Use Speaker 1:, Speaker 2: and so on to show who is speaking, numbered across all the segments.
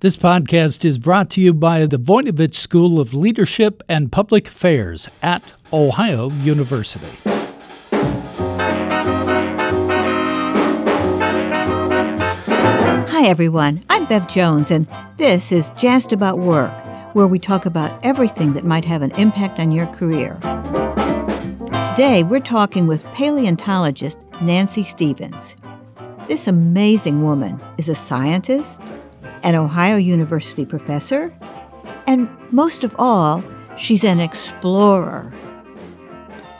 Speaker 1: This podcast is brought to you by the Voinovich School of Leadership and Public Affairs at Ohio University.
Speaker 2: Hi, everyone. I'm Bev Jones, and this is Just About Work, where we talk about everything that might have an impact on your career. Today, we're talking with paleontologist Nancy Stevens. This amazing woman is a scientist, an Ohio University professor, and most of all, she's an explorer.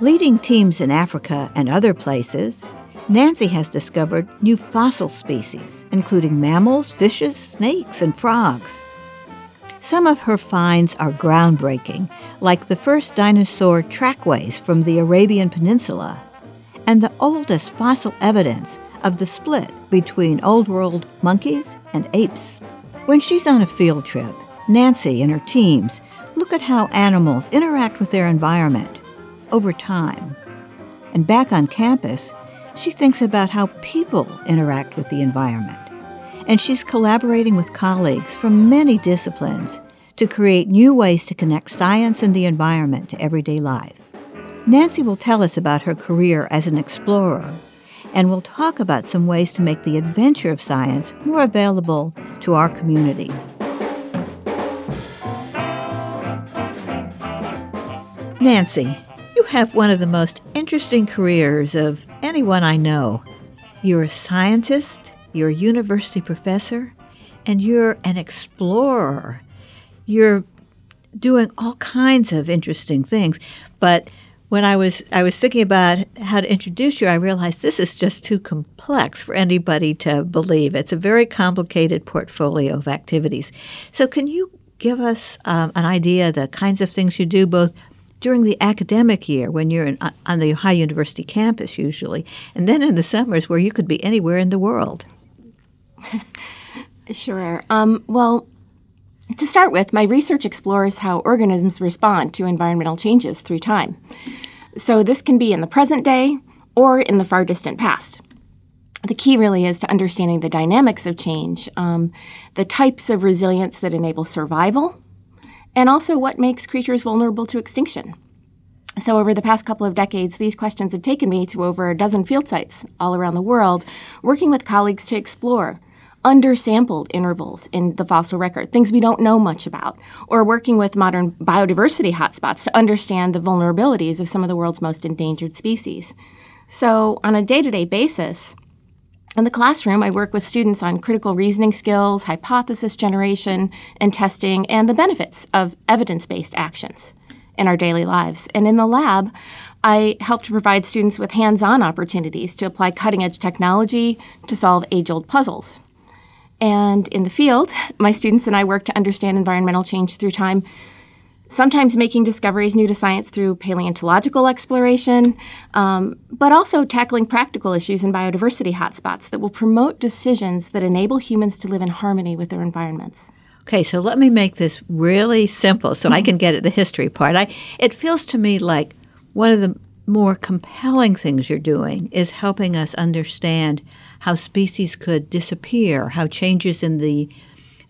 Speaker 2: Leading teams in Africa and other places, Nancy has discovered new fossil species, including mammals, fishes, snakes, and frogs. Some of her finds are groundbreaking, like the first dinosaur trackways from the Arabian Peninsula, and the oldest fossil evidence of the split between Old World monkeys and apes. When she's on a field trip, Nancy and her teams look at how animals interact with their environment over time. And back on campus, she thinks about how people interact with the environment. And she's collaborating with colleagues from many disciplines to create new ways to connect science and the environment to everyday life. Nancy will tell us about her career as an explorer and we'll talk about some ways to make the adventure of science more available to our communities. Nancy, you have one of the most interesting careers of anyone I know. You're a scientist, you're a university professor, and you're an explorer. You're doing all kinds of interesting things, but when I was I was thinking about how to introduce you, I realized this is just too complex for anybody to believe. It's a very complicated portfolio of activities. So, can you give us um, an idea of the kinds of things you do both during the academic year when you're in, uh, on the Ohio University campus usually, and then in the summers where you could be anywhere in the world?
Speaker 3: sure. Um, well, to start with, my research explores how organisms respond to environmental changes through time. So, this can be in the present day or in the far distant past. The key really is to understanding the dynamics of change, um, the types of resilience that enable survival, and also what makes creatures vulnerable to extinction. So, over the past couple of decades, these questions have taken me to over a dozen field sites all around the world, working with colleagues to explore undersampled intervals in the fossil record, things we don't know much about, or working with modern biodiversity hotspots to understand the vulnerabilities of some of the world's most endangered species. So, on a day to day basis, in the classroom, I work with students on critical reasoning skills, hypothesis generation and testing, and the benefits of evidence based actions in our daily lives. And in the lab, I help to provide students with hands on opportunities to apply cutting edge technology to solve age old puzzles. And in the field, my students and I work to understand environmental change through time, sometimes making discoveries new to science through paleontological exploration, um, but also tackling practical issues in biodiversity hotspots that will promote decisions that enable humans to live in harmony with their environments.
Speaker 2: Okay, so let me make this really simple so I can get at the history part. I, it feels to me like one of the more compelling things you're doing is helping us understand how species could disappear, how changes in the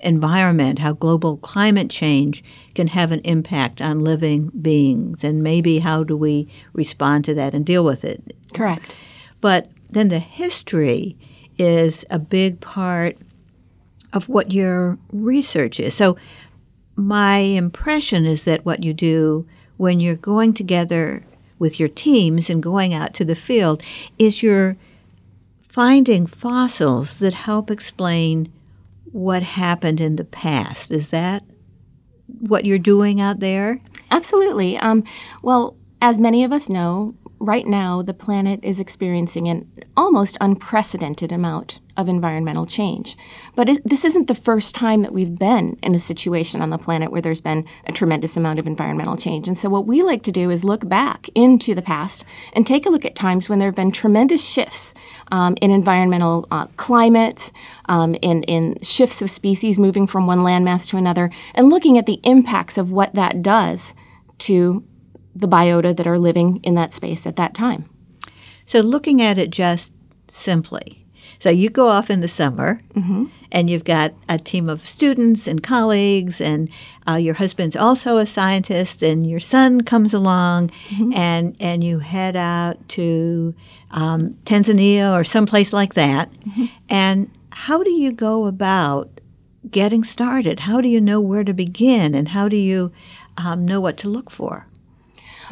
Speaker 2: environment, how global climate change can have an impact on living beings, and maybe how do we respond to that and deal with it.
Speaker 3: Correct.
Speaker 2: But then the history is a big part of what your research is. So, my impression is that what you do when you're going together with your teams and going out to the field is you're finding fossils that help explain what happened in the past. Is that what you're doing out there?
Speaker 3: Absolutely. Um, well, as many of us know, right now the planet is experiencing an almost unprecedented amount of environmental change. But it, this isn't the first time that we've been in a situation on the planet where there's been a tremendous amount of environmental change. And so, what we like to do is look back into the past and take a look at times when there have been tremendous shifts um, in environmental uh, climate, um, in, in shifts of species moving from one landmass to another, and looking at the impacts of what that does to the biota that are living in that space at that time.
Speaker 2: So, looking at it just simply, So you go off in the summer, and you've got a team of students and colleagues, and uh, your husband's also a scientist, and your son comes along, and and you head out to um, Tanzania or someplace like that. And how do you go about getting started? How do you know where to begin, and how do you um, know what to look for?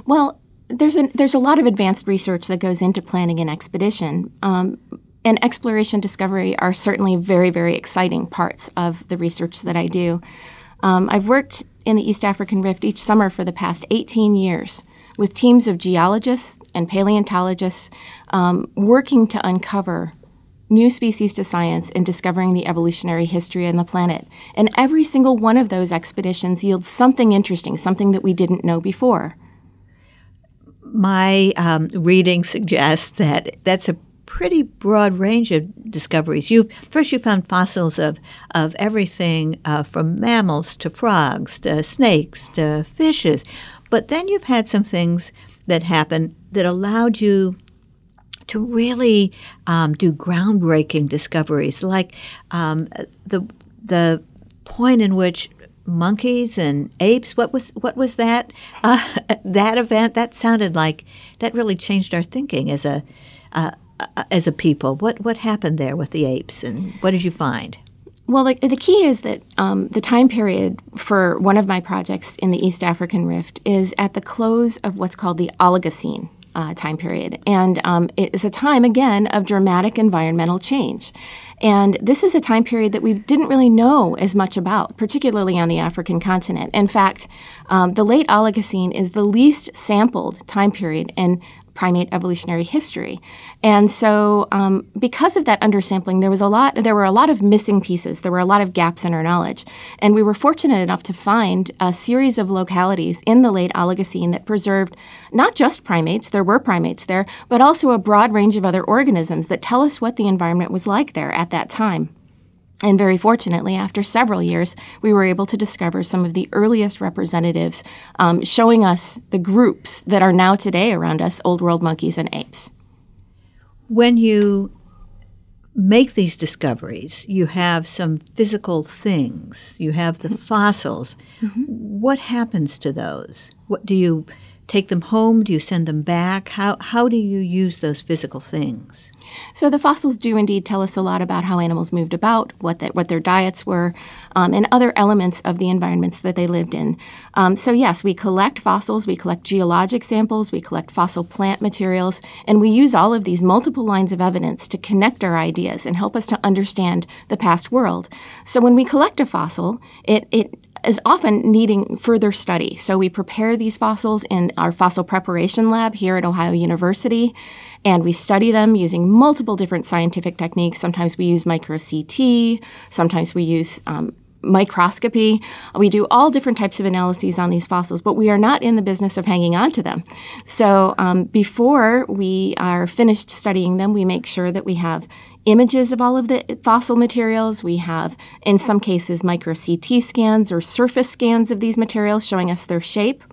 Speaker 3: Well, there's a there's a lot of advanced research that goes into planning an expedition. Um, and exploration discovery are certainly very, very exciting parts of the research that I do. Um, I've worked in the East African Rift each summer for the past 18 years with teams of geologists and paleontologists um, working to uncover new species to science and discovering the evolutionary history on the planet. And every single one of those expeditions yields something interesting, something that we didn't know before.
Speaker 2: My um, reading suggests that that's a pretty broad range of discoveries. You first you found fossils of of everything uh, from mammals to frogs to snakes to fishes, but then you've had some things that happened that allowed you to really um, do groundbreaking discoveries, like um, the the point in which monkeys and apes. What was what was that uh, that event? That sounded like that really changed our thinking as a uh, as a people. What what happened there with the apes, and what did you find?
Speaker 3: Well, the, the key is that um, the time period for one of my projects in the East African Rift is at the close of what's called the Oligocene. Uh, time period. And um, it is a time, again, of dramatic environmental change. And this is a time period that we didn't really know as much about, particularly on the African continent. In fact, um, the late Oligocene is the least sampled time period in primate evolutionary history. And so, um, because of that undersampling, there was a lot. There were a lot of missing pieces. There were a lot of gaps in our knowledge, and we were fortunate enough to find a series of localities in the late Oligocene that preserved not just primates. There were primates there, but also a broad range of other organisms that tell us what the environment was like there at that time. And very fortunately, after several years, we were able to discover some of the earliest representatives, um, showing us the groups that are now today around us old world monkeys and apes.
Speaker 2: When you make these discoveries, you have some physical things, you have the fossils. Mm-hmm. What happens to those? What do you take them home? Do you send them back? How, how do you use those physical things?
Speaker 3: So the fossils do indeed tell us a lot about how animals moved about, what, the, what their diets were, um, and other elements of the environments that they lived in. Um, so yes, we collect fossils, we collect geologic samples, we collect fossil plant materials, and we use all of these multiple lines of evidence to connect our ideas and help us to understand the past world. So when we collect a fossil, it, it is often needing further study. So we prepare these fossils in our fossil preparation lab here at Ohio University, and we study them using multiple different scientific techniques. Sometimes we use micro CT, sometimes we use um, microscopy. We do all different types of analyses on these fossils, but we are not in the business of hanging on to them. So um, before we are finished studying them, we make sure that we have images of all of the fossil materials. We have, in some cases, micro CT scans or surface scans of these materials showing us their shape.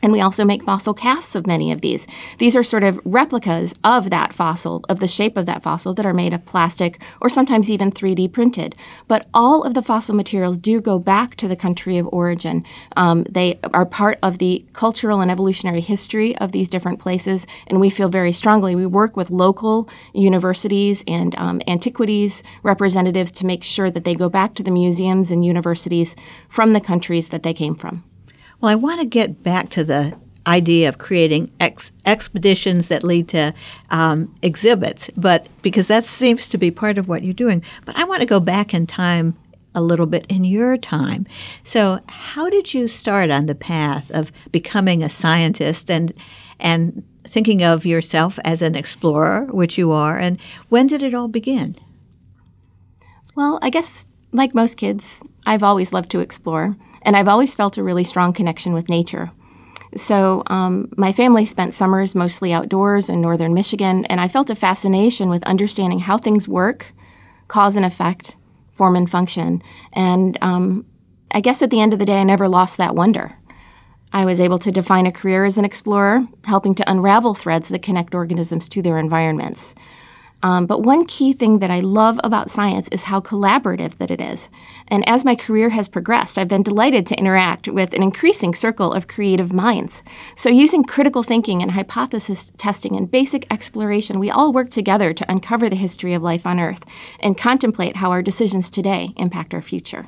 Speaker 3: And we also make fossil casts of many of these. These are sort of replicas of that fossil, of the shape of that fossil, that are made of plastic or sometimes even 3D printed. But all of the fossil materials do go back to the country of origin. Um, they are part of the cultural and evolutionary history of these different places, and we feel very strongly. We work with local universities and um, antiquities representatives to make sure that they go back to the museums and universities from the countries that they came from.
Speaker 2: Well, I want to get back to the idea of creating ex- expeditions that lead to um, exhibits, but because that seems to be part of what you're doing. But I want to go back in time a little bit in your time. So, how did you start on the path of becoming a scientist and and thinking of yourself as an explorer, which you are, and when did it all begin?
Speaker 3: Well, I guess like most kids, I've always loved to explore, and I've always felt a really strong connection with nature. So, um, my family spent summers mostly outdoors in northern Michigan, and I felt a fascination with understanding how things work, cause and effect, form and function. And um, I guess at the end of the day, I never lost that wonder. I was able to define a career as an explorer, helping to unravel threads that connect organisms to their environments. Um, but one key thing that I love about science is how collaborative that it is. And as my career has progressed, I've been delighted to interact with an increasing circle of creative minds. So, using critical thinking and hypothesis testing and basic exploration, we all work together to uncover the history of life on Earth and contemplate how our decisions today impact our future.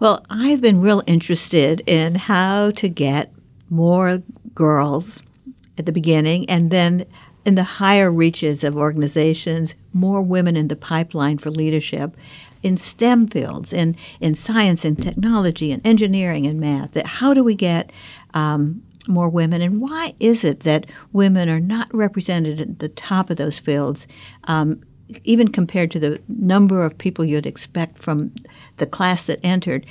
Speaker 2: Well, I've been real interested in how to get more girls at the beginning and then in the higher reaches of organizations, more women in the pipeline for leadership in STEM fields, in, in science and technology and engineering and math. That how do we get um, more women, and why is it that women are not represented at the top of those fields, um, even compared to the number of people you'd expect from the class that entered?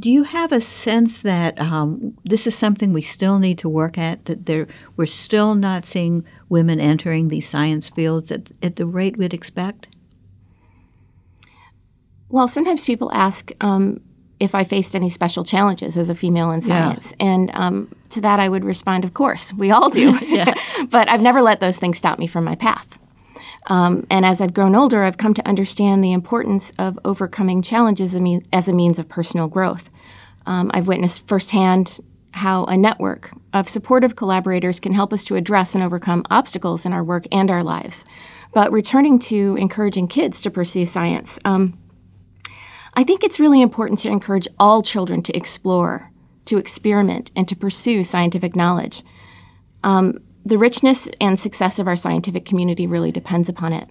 Speaker 2: Do you have a sense that um, this is something we still need to work at? That there, we're still not seeing women entering these science fields at, at the rate we'd expect?
Speaker 3: Well, sometimes people ask um, if I faced any special challenges as a female in science. Yeah. And um, to that, I would respond, of course, we all do. but I've never let those things stop me from my path. Um, and as I've grown older, I've come to understand the importance of overcoming challenges as a means of personal growth. Um, I've witnessed firsthand how a network of supportive collaborators can help us to address and overcome obstacles in our work and our lives. But returning to encouraging kids to pursue science, um, I think it's really important to encourage all children to explore, to experiment, and to pursue scientific knowledge. Um, the richness and success of our scientific community really depends upon it.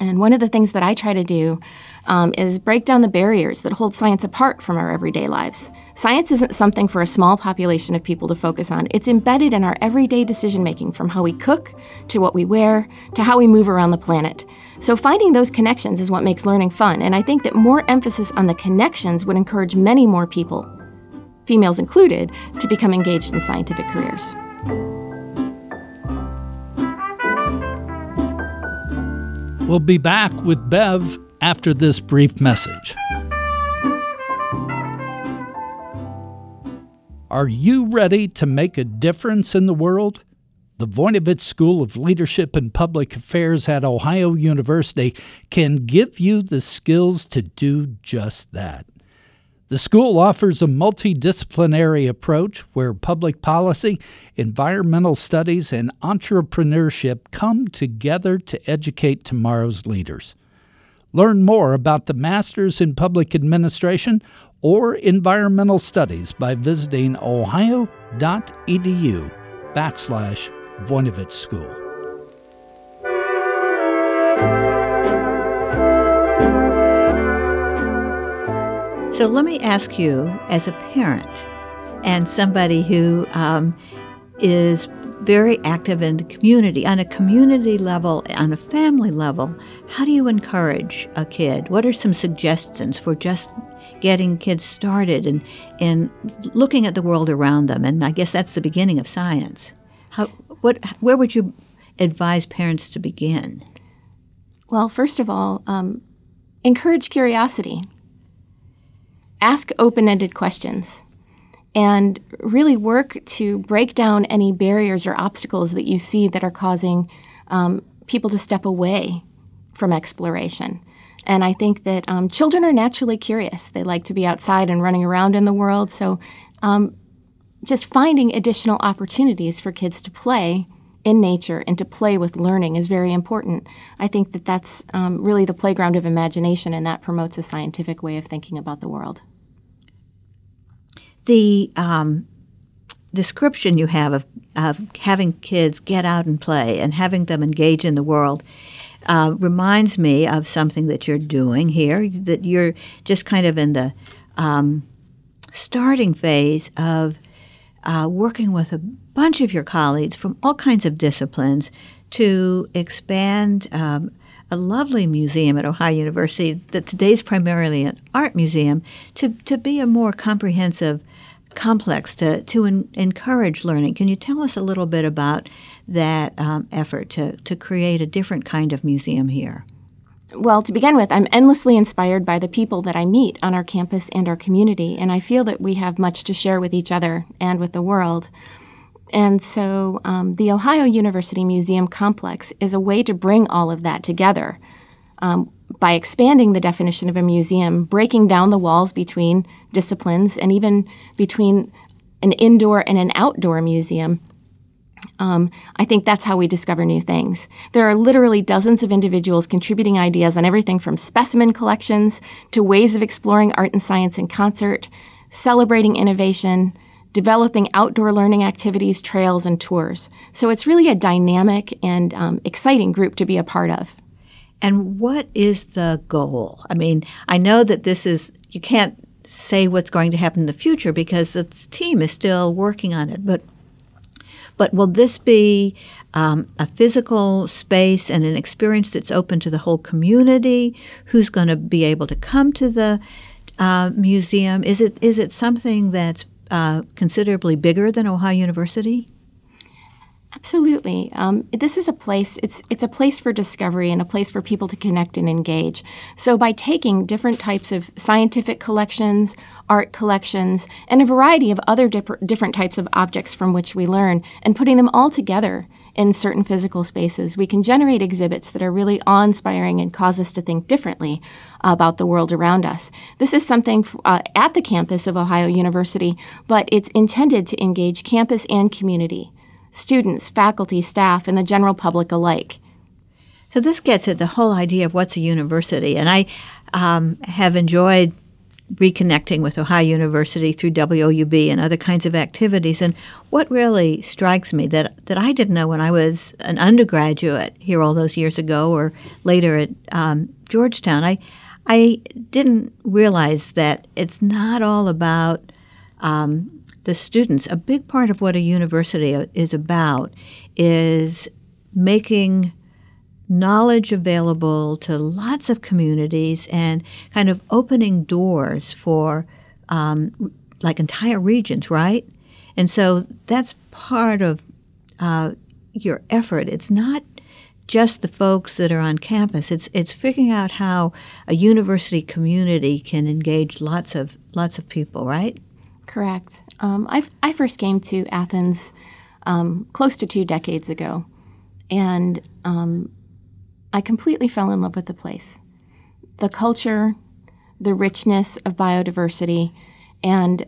Speaker 3: And one of the things that I try to do um, is break down the barriers that hold science apart from our everyday lives. Science isn't something for a small population of people to focus on. It's embedded in our everyday decision making, from how we cook to what we wear to how we move around the planet. So, finding those connections is what makes learning fun. And I think that more emphasis on the connections would encourage many more people, females included, to become engaged in scientific careers.
Speaker 1: We'll be back with Bev after this brief message. Are you ready to make a difference in the world? The Voinovich School of Leadership and Public Affairs at Ohio University can give you the skills to do just that. The school offers a multidisciplinary approach where public policy, environmental studies, and entrepreneurship come together to educate tomorrow's leaders. Learn more about the Masters in Public Administration or Environmental Studies by visiting ohio.edu backslash Voinovich School.
Speaker 2: So let me ask you, as a parent and somebody who um, is very active in the community, on a community level, on a family level, how do you encourage a kid? What are some suggestions for just getting kids started and, and looking at the world around them? And I guess that's the beginning of science. How, what, where would you advise parents to begin?
Speaker 3: Well, first of all, um, encourage curiosity ask open ended questions and really work to break down any barriers or obstacles that you see that are causing um, people to step away from exploration. And I think that um, children are naturally curious. They like to be outside and running around in the world. So, um, just finding additional opportunities for kids to play in nature and to play with learning is very important. I think that that's um, really the playground of imagination, and that promotes a scientific way of thinking about the world
Speaker 2: the um, description you have of, of having kids get out and play and having them engage in the world uh, reminds me of something that you're doing here, that you're just kind of in the um, starting phase of uh, working with a bunch of your colleagues from all kinds of disciplines to expand um, a lovely museum at Ohio University that today's primarily an art museum to, to be a more comprehensive complex to, to in, encourage learning. Can you tell us a little bit about that um, effort to, to create a different kind of museum here?
Speaker 3: Well, to begin with, I'm endlessly inspired by the people that I meet on our campus and our community, and I feel that we have much to share with each other and with the world. And so um, the Ohio University Museum Complex is a way to bring all of that together um, by expanding the definition of a museum, breaking down the walls between disciplines and even between an indoor and an outdoor museum. Um, I think that's how we discover new things. There are literally dozens of individuals contributing ideas on everything from specimen collections to ways of exploring art and science in concert, celebrating innovation, developing outdoor learning activities, trails, and tours. So it's really a dynamic and um, exciting group to be a part of.
Speaker 2: And what is the goal? I mean, I know that this is, you can't say what's going to happen in the future because the team is still working on it, but but will this be um, a physical space and an experience that's open to the whole community? Who's going to be able to come to the uh, museum? Is it is it something that's uh, considerably bigger than Ohio University?
Speaker 3: Absolutely. Um, this is a place. It's it's a place for discovery and a place for people to connect and engage. So by taking different types of scientific collections, art collections, and a variety of other dip- different types of objects from which we learn, and putting them all together in certain physical spaces, we can generate exhibits that are really awe-inspiring and cause us to think differently about the world around us. This is something uh, at the campus of Ohio University, but it's intended to engage campus and community students, faculty, staff, and the general public alike.
Speaker 2: So this gets at the whole idea of what's a university, and I um, have enjoyed reconnecting with Ohio University through WOUB and other kinds of activities. And what really strikes me that that I didn't know when I was an undergraduate here all those years ago, or later at um, Georgetown, I I didn't realize that it's not all about um, the students, a big part of what a university is about is making knowledge available to lots of communities and kind of opening doors for um, like entire regions, right? And so that's part of uh, your effort. It's not just the folks that are on campus. It's it's figuring out how a university community can engage lots of lots of people, right?
Speaker 3: Correct. Um, I, I first came to Athens um, close to two decades ago, and um, I completely fell in love with the place. The culture, the richness of biodiversity, and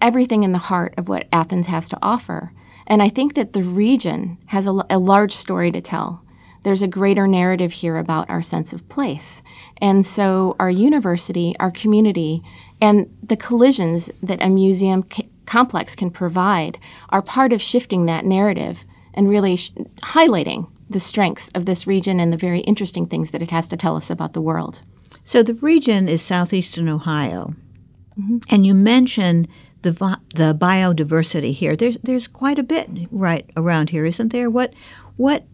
Speaker 3: everything in the heart of what Athens has to offer. And I think that the region has a, a large story to tell there's a greater narrative here about our sense of place. And so, our university, our community, and the collisions that a museum c- complex can provide are part of shifting that narrative and really sh- highlighting the strengths of this region and the very interesting things that it has to tell us about the world.
Speaker 2: So, the region is southeastern Ohio. Mm-hmm. And you mentioned the the biodiversity here. There's there's quite a bit right around here, isn't there? What what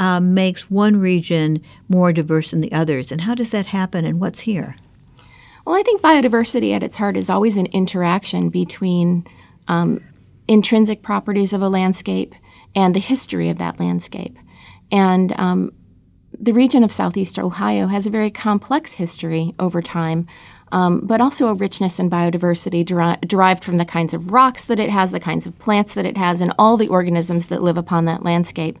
Speaker 2: uh, makes one region more diverse than the others, and how does that happen, and what's here?
Speaker 3: Well, I think biodiversity at its heart is always an interaction between um, intrinsic properties of a landscape and the history of that landscape. And um, the region of southeast Ohio has a very complex history over time um, but also a richness in biodiversity deri- derived from the kinds of rocks that it has, the kinds of plants that it has, and all the organisms that live upon that landscape.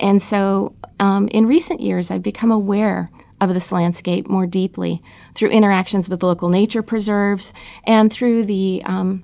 Speaker 3: And so um, in recent years, I've become aware of this landscape more deeply through interactions with local nature preserves and through the um,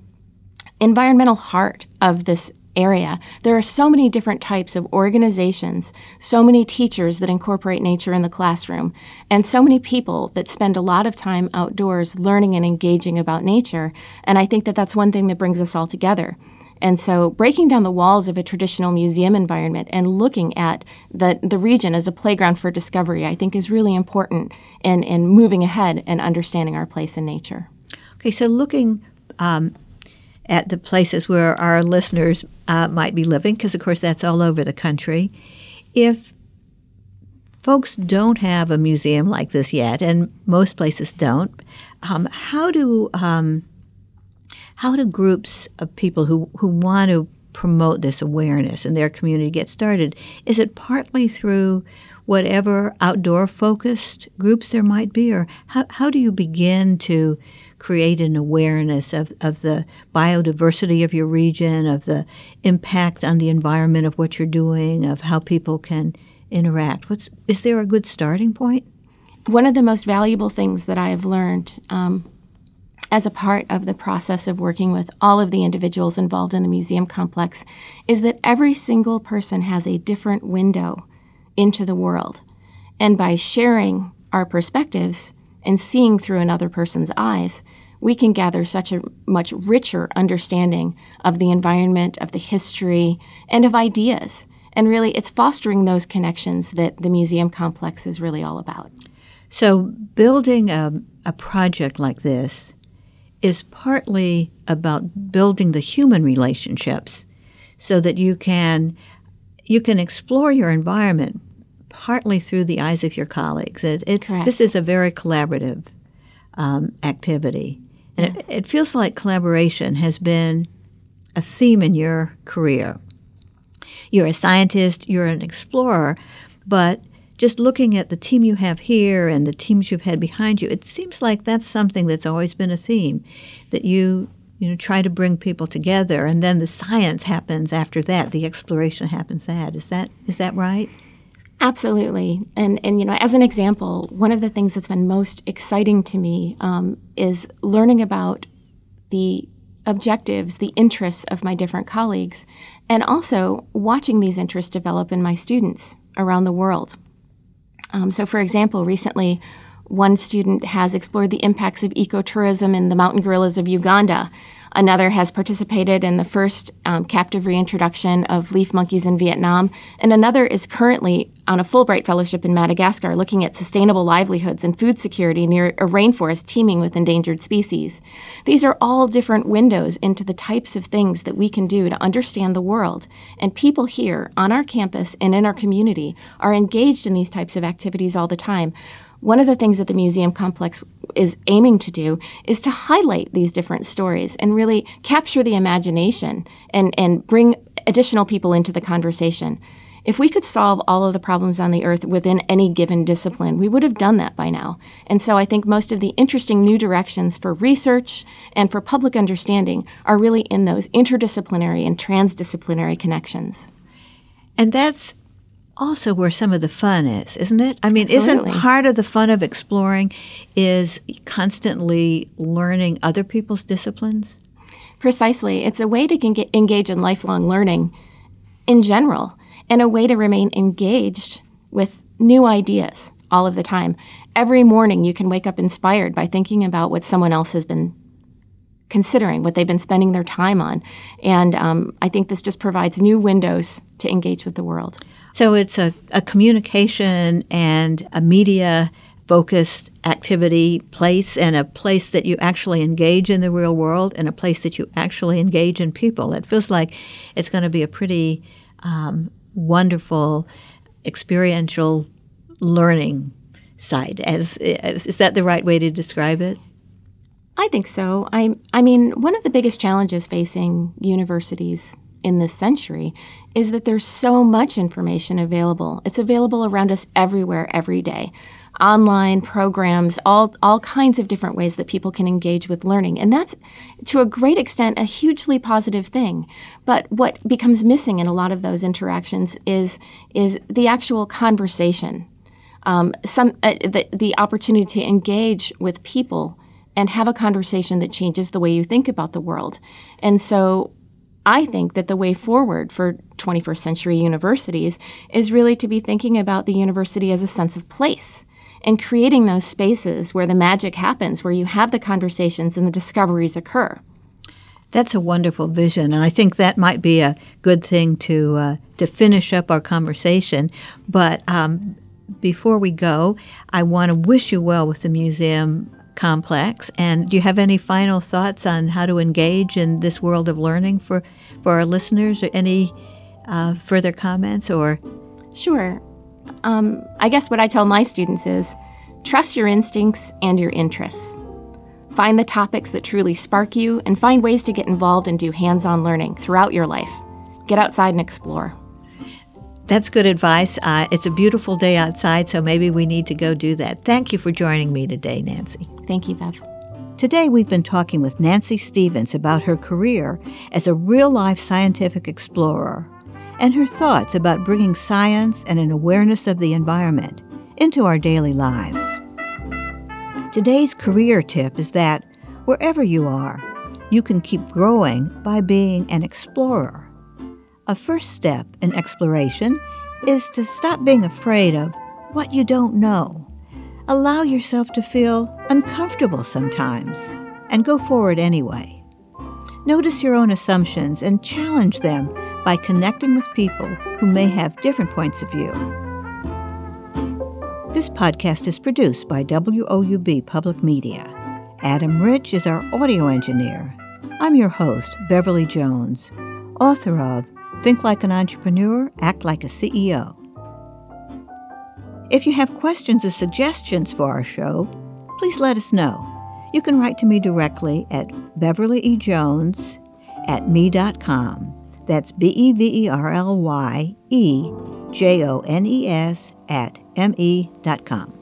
Speaker 3: environmental heart of this area. There are so many different types of organizations, so many teachers that incorporate nature in the classroom, and so many people that spend a lot of time outdoors learning and engaging about nature. And I think that that's one thing that brings us all together. And so, breaking down the walls of a traditional museum environment and looking at the, the region as a playground for discovery, I think is really important in, in moving ahead and understanding our place in nature.
Speaker 2: Okay, so looking um, at the places where our listeners uh, might be living, because of course that's all over the country. If folks don't have a museum like this yet, and most places don't, um, how do um, how do groups of people who, who want to promote this awareness in their community get started? Is it partly through whatever outdoor focused groups there might be, or how, how do you begin to create an awareness of, of the biodiversity of your region, of the impact on the environment of what you're doing, of how people can interact? What's, is there a good starting point?
Speaker 3: One of the most valuable things that I have learned um, as a part of the process of working with all of the individuals involved in the museum complex is that every single person has a different window into the world. And by sharing our perspectives and seeing through another person's eyes, we can gather such a much richer understanding of the environment, of the history, and of ideas. And really, it's fostering those connections that the museum complex is really all about.
Speaker 2: So, building a, a project like this is partly about building the human relationships so that you can you can explore your environment partly through the eyes of your colleagues. It's, this is a very collaborative um, activity, and yes. it, it feels like collaboration has been a theme in your career. You're a scientist, you're an explorer, but just looking at the team you have here and the teams you've had behind you, it seems like that's something that's always been a theme that you you know try to bring people together and then the science happens after that the exploration happens that is that is that right
Speaker 3: absolutely and and you know as an example one of the things that's been most exciting to me um, is learning about the objectives the interests of my different colleagues and also watching these interests develop in my students around the world um, so, for example, recently one student has explored the impacts of ecotourism in the mountain gorillas of Uganda. Another has participated in the first um, captive reintroduction of leaf monkeys in Vietnam. And another is currently on a Fulbright Fellowship in Madagascar looking at sustainable livelihoods and food security near a rainforest teeming with endangered species. These are all different windows into the types of things that we can do to understand the world. And people here on our campus and in our community are engaged in these types of activities all the time. One of the things that the museum complex is aiming to do is to highlight these different stories and really capture the imagination and, and bring additional people into the conversation. If we could solve all of the problems on the earth within any given discipline, we would have done that by now. And so I think most of the interesting new directions for research and for public understanding are really in those interdisciplinary and transdisciplinary connections.
Speaker 2: And that's also where some of the fun is, isn't it? I mean, Absolutely. isn't part of the fun of exploring is constantly learning other people's disciplines?
Speaker 3: Precisely. It's a way to engage in lifelong learning in general and a way to remain engaged with new ideas all of the time. Every morning you can wake up inspired by thinking about what someone else has been considering, what they've been spending their time on. And um, I think this just provides new windows to engage with the world.
Speaker 2: So it's a, a communication and a media focused activity place and a place that you actually engage in the real world and a place that you actually engage in people. It feels like it's going to be a pretty um, wonderful experiential learning site. As is that the right way to describe it?
Speaker 3: I think so. I I mean, one of the biggest challenges facing universities in this century is that there's so much information available. It's available around us everywhere, every day. Online programs, all, all kinds of different ways that people can engage with learning. And that's, to a great extent, a hugely positive thing. But what becomes missing in a lot of those interactions is, is the actual conversation, um, some, uh, the, the opportunity to engage with people and have a conversation that changes the way you think about the world. And so I think that the way forward for 21st century universities is really to be thinking about the university as a sense of place and creating those spaces where the magic happens, where you have the conversations and the discoveries occur.
Speaker 2: That's a wonderful vision, and I think that might be a good thing to uh, to finish up our conversation. But um, before we go, I want to wish you well with the museum complex. And do you have any final thoughts on how to engage in this world of learning for, for our listeners? Or any uh, further comments or?
Speaker 3: Sure. Um, I guess what I tell my students is trust your instincts and your interests. Find the topics that truly spark you and find ways to get involved and do hands on learning throughout your life. Get outside and explore.
Speaker 2: That's good advice. Uh, it's a beautiful day outside, so maybe we need to go do that. Thank you for joining me today, Nancy.
Speaker 3: Thank you, Bev.
Speaker 2: Today, we've been talking with Nancy Stevens about her career as a real life scientific explorer and her thoughts about bringing science and an awareness of the environment into our daily lives. Today's career tip is that wherever you are, you can keep growing by being an explorer. A first step in exploration is to stop being afraid of what you don't know. Allow yourself to feel uncomfortable sometimes and go forward anyway. Notice your own assumptions and challenge them by connecting with people who may have different points of view. This podcast is produced by WOUB Public Media. Adam Rich is our audio engineer. I'm your host, Beverly Jones, author of Think Like an Entrepreneur, Act Like a CEO. If you have questions or suggestions for our show, please let us know. You can write to me directly at Beverly E. Jones at me.com. That's B E V E R L Y E J O N E S at me.com.